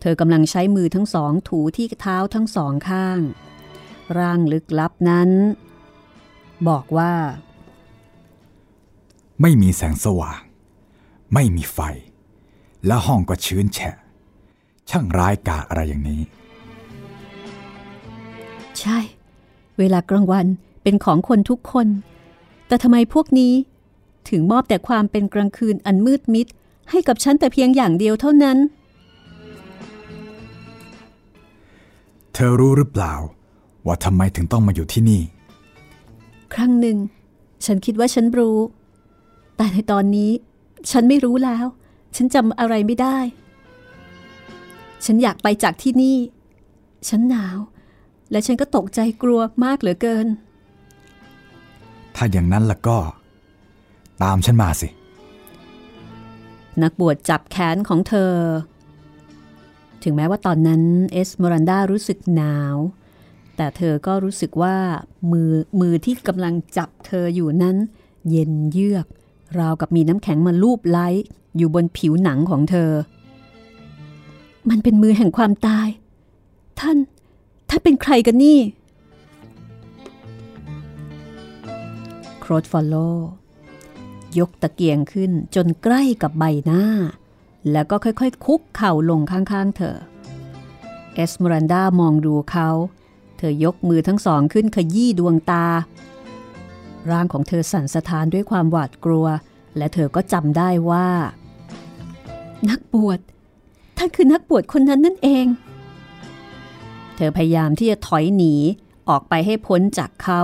เธอกำลังใช้มือทั้งสองถูที่เท้าทั้งสองข้างร่างลึกลับนั้น บอกว่า ไม่มีแสงสว่าง ไม่มีไฟ และห้องก็ชื้นแฉะ ช่างร้ายกาจอะไรอย่างนี้ ใช่ เวลากลางวันเป็นของคนทุกคน แต่ทำไมพวกนี้ ถึงมอบแต่ความเป็นกลางคืนอันมืดมิด ให้กับฉันแต่เพียงอย่างเดียวเท่านั้น เธอรู้หรือเปล่า ว่าทำไมถึงต้องมาอยู่ที่นี่ ครั้งหนึ่ง ฉันคิดว่าฉันรู้ แต่ในตอนนี้ ฉันไม่รู้แล้ว ฉันจำอะไรไม่ได้ ฉันอยากไปจากที่นี่ ฉันหนาว และฉันก็ตกใจกลัวมากเหลือเกิน ถ้าอย่างนั้นล่ะก็ ตามฉันมาสิ นักบวชจับแขนของเธอ ถึงแม้ว่าตอนนั้นเอสเมรันดารู้สึกหนาว แต่เธอก็รู้สึกว่ามือมือที่กำลังจับเธออยู่นั้น เย็นเยือก ราวกับมีน้ำแข็งมาลูบไล้อยู่บนผิวหนังของเธอ มันเป็นมือแห่งความตาย ท่าน ท่านเป็นใครกันนี่โครดฟอลโลยกตะเกียงขึ้นจนใกล้กับใบหน้า แล้วก็ค่อยๆ คุกเข่าลงข้างๆ เธอ เอสเมรันดามองดูเขา เธอยกมือทั้งสองขึ้นขยี้ดวงตา ร่างของเธอสั่นสะท้านด้วยความหวาดกลัว และเธอก็จำได้ว่า นักบวชท่านคือนักบวชคนนั้นนั่นเอง เธอพยายามที่จะถอยหนีออกไปให้พ้นจากเขา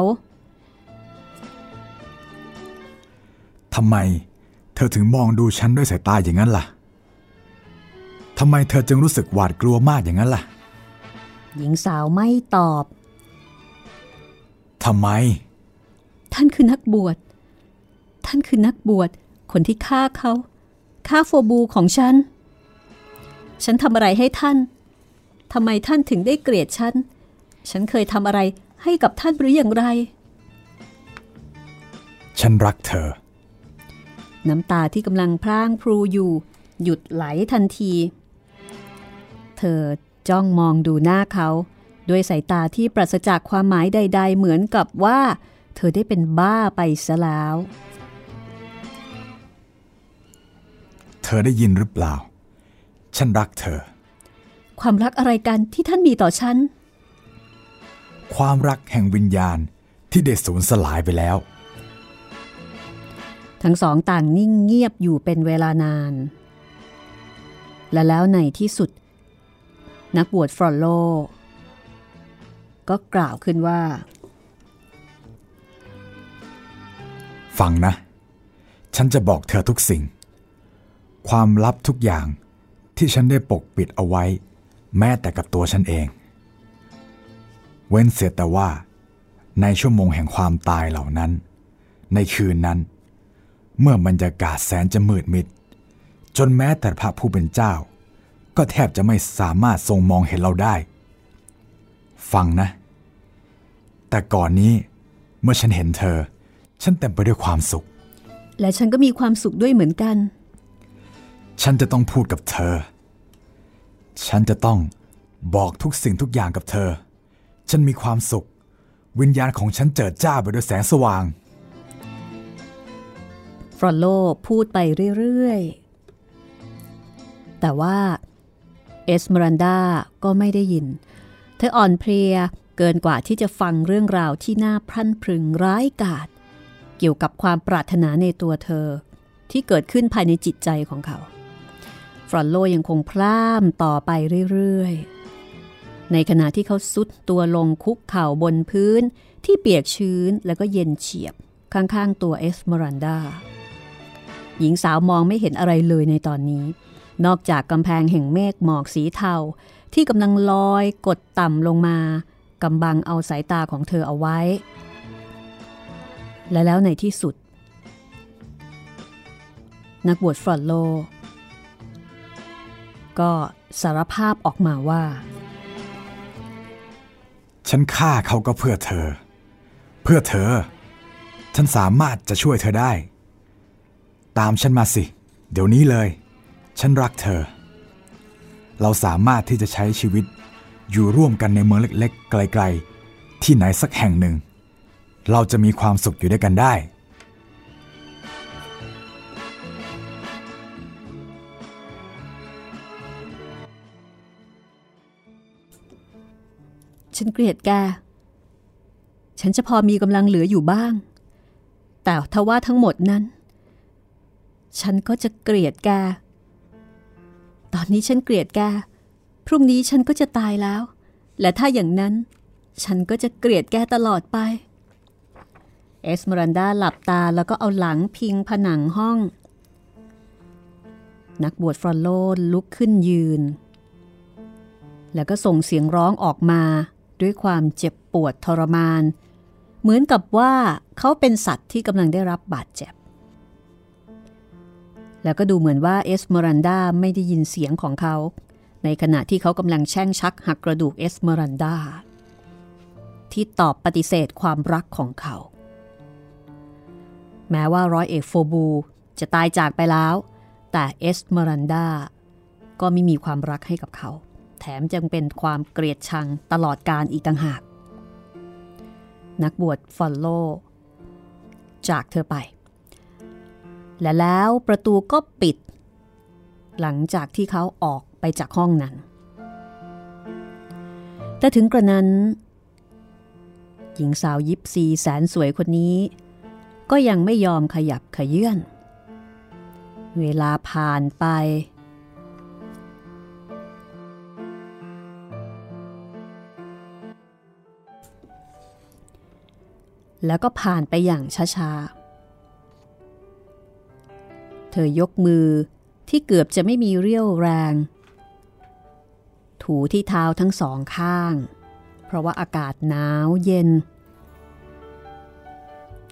ทำไม เธอถึงมองดูฉันด้วยสายตาอย่างนั้นล่ะทำไมเธอจึงรู้สึกหวาดกลัวมากอย่างนั้นล่ะ หญิงสาวไม่ตอบทำไม ท่านคือนักบวช ท่านคือนักบวช คนที่ฆ่าเขาฆ่าโฟบูของฉัน ฉันทำอะไรให้ท่าน ทำไมท่านถึงได้เกลียดฉัน ฉันเคยทำอะไรให้กับท่านหรืออย่างไร ฉันรักเธอ น้ำตาที่กำลังพร่างพรูอยู่ หยุดไหลทันที เธอ จ้องมองดูหน้าเขาด้วยสายตาที่ปราศจากความหมายใด ๆ เหมือนกับว่า เธอได้เป็นบ้าไปซะแล้ว เธอได้ยินหรือเปล่า ฉันรักเธอ ความรักอะไรกันที่ท่านมีต่อฉัน ความรักแห่งวิญญาณที่ได้สูญสลายไปแล้ว ทั้งสองต่างนิ่งเงียบอยู่เป็นเวลานาน และแล้วในที่สุด นักบวชฟรอลโล ก็กล่าวขึ้นว่า ฟังนะ ฉันจะบอกเธอทุกสิ่ง ความลับทุกอย่างที่ฉันได้ปกปิดเอาไว้ แม้แต่กับตัวฉันเอง เว้นเสียแต่ว่า ในชั่วโมงแห่งความตายเหล่านั้น ในคืนนั้น เมื่อบรรยากาศแสนจะมืดมิด จนแม้แต่พระผู้เป็นเจ้า ก็แทบจะไม่สามารถทรงมองเห็นเราได้ ฟังนะ แต่ก่อนนี้เมื่อฉันเห็นเธอ ฉันเต็มไปด้วยความสุข และฉันก็มีความสุขด้วยเหมือนกัน ฉันจะต้องพูดกับเธอ ฉันจะต้องบอกทุกสิ่งทุกอย่างกับเธอ ฉันมีความสุข วิญญาณของฉันเจิดจ้าไปด้วยแสงสว่าง ฟรอลโลพูดไปเรื่อย ๆ แต่ว่า เอสเมรันดาก็ไม่ได้ยิน เธออ่อนเพลียเกินกว่าที่จะฟังเรื่องราวที่น่าพรั่นพรึงร้ายกาจเกี่ยวกับความปรารถนาในตัวเธอ ที่เกิดขึ้นภายในจิตใจของเขา ฟรอนโลยังคงพร่ำต่อไปเรื่อยๆ ในขณะที่เขาซุดตัวลงคุกเข่าบนพื้นที่เปียกชื้นแล้วก็เย็นเฉียบข้างๆ ตัวเอสเมรันดาหญิงสาวมองไม่เห็นอะไรเลยในตอนนี้ นอกจากกำแพงแห่งเมฆหมอกสีเทาที่กำลังลอยกดต่ำลงมากำบังเอาสายตาของเธอเอาไว้ และแล้วในที่สุด นักบวชฟรอนโล ก็สารภาพออกมาว่า ฉันฆ่าเขาก็เพื่อเธอ เพื่อเธอ ฉันสามารถจะช่วยเธอได้ ตามฉันมาสิ เดี๋ยวนี้เลย ฉันรักเธอ เราสามารถที่จะใช้ชีวิตอยู่ร่วมกันในเมืองเล็กๆ ไกลๆ ที่ไหนสักแห่งหนึ่ง เราจะมีความสุขอยู่ด้วยกันได้ ฉันเกลียดแก ฉันจะพอมีกำลังเหลืออยู่บ้าง แต่ทว่าทั้งหมดนั้น ฉันก็จะเกลียดแก ตอนนี้ฉันเกลียดแก พรุ่งนี้ฉันก็จะตายแล้ว และถ้าอย่างนั้น ฉันก็จะเกลียดแกตลอดไป เอสเมรันดาหลับตาแล้วก็เอาหลังพิงผนังห้อง นักบวชฟรอนโลลุกขึ้นยืน แล้วก็ส่งเสียงร้องออกมาด้วยความเจ็บปวดทรมาน เหมือนกับว่าเขาเป็นสัตว์ที่กำลังได้รับบาดเจ็บ แล้วก็ดูเหมือนว่าเอสเมรันดาไม่ได้ยินเสียงของเขา ในขณะที่เขากำลังแช่งชักหักกระดูกเอสเมรันดาที่ตอบปฏิเสธความรักของเขา แม้ว่าร้อยเอกโฟบูจะตายจากไปแล้ว แต่เอสเมรันดาก็ไม่มีความรักให้กับเขา แถมยังเป็นความเกลียดชังตลอดการอีกต่างหาก นักบวชฟอลโลจากเธอไป และแล้วประตูก็ปิด หลังจากที่เขาออกไปจากห้องนั้น แต่ถึงกระนั้น หญิงสาวยิปซีแสนสวยคนนี้ ก็ยังไม่ยอมขยับขยื่นเวลาผ่านไป แล้วก็ผ่านไปอย่างช้าๆ เธอยกมือที่เกือบจะไม่มีเรี่ยวแรง ถูที่เท้าทั้งสองข้าง เพราะว่าอากาศหนาวเย็น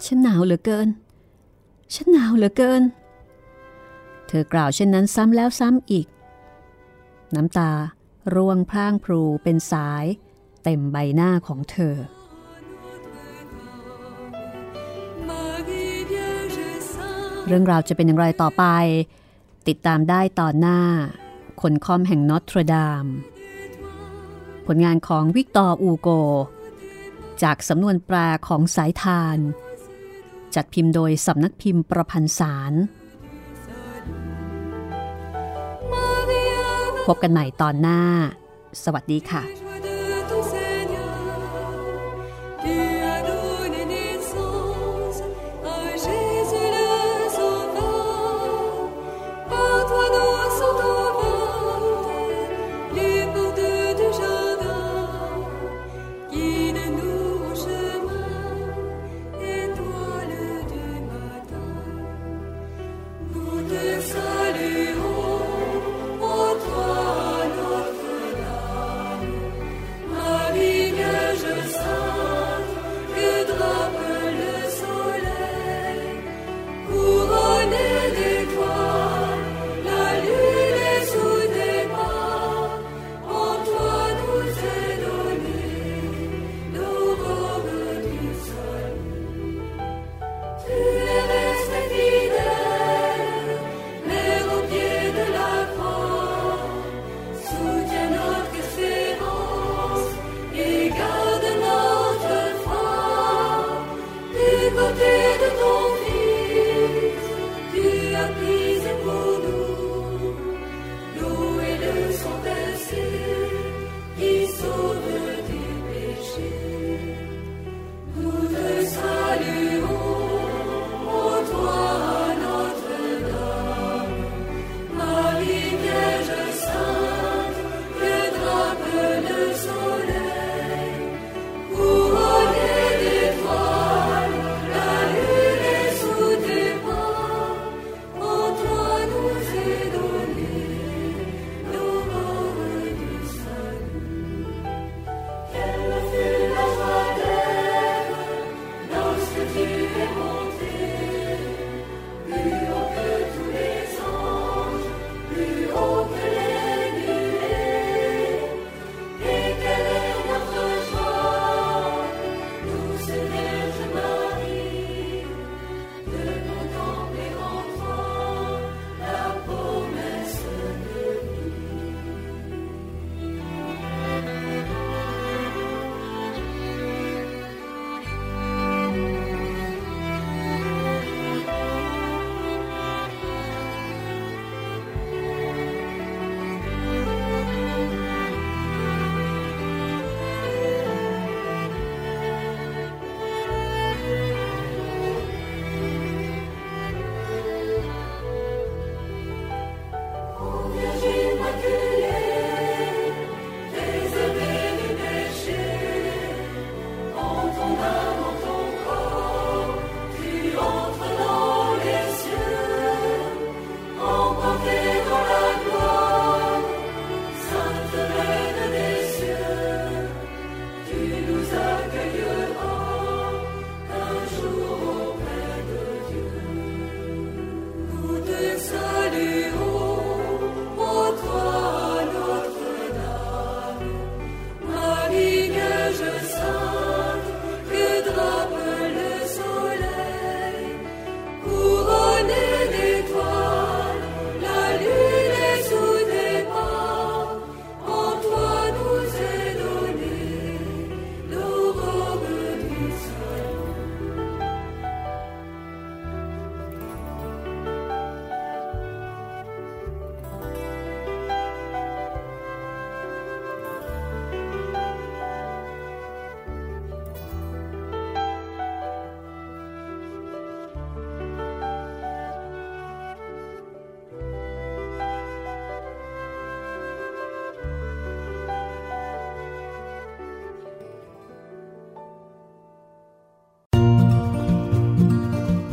ฉันหนาวเหลือเกิน ฉันหนาวเหลือเกิน เธอกล่าวเช่นนั้นซ้ำแล้วซ้ำอีก น้ำตาร่วงพร่างพรูเป็นสาย เต็มใบหน้าของเธอ เรื่องราวจะเป็นอย่างไรต่อไป ติดตามได้ตอนหน้า คนค่อมแห่งนอตรดาม ผลงานของวิกตอร์อูโก จากสำนวนแปลของสายทาน จัดพิมพ์โดยสำนักพิมพ์ประพันธ์สาร พบกันใหม่ตอนหน้า สวัสดีค่ะ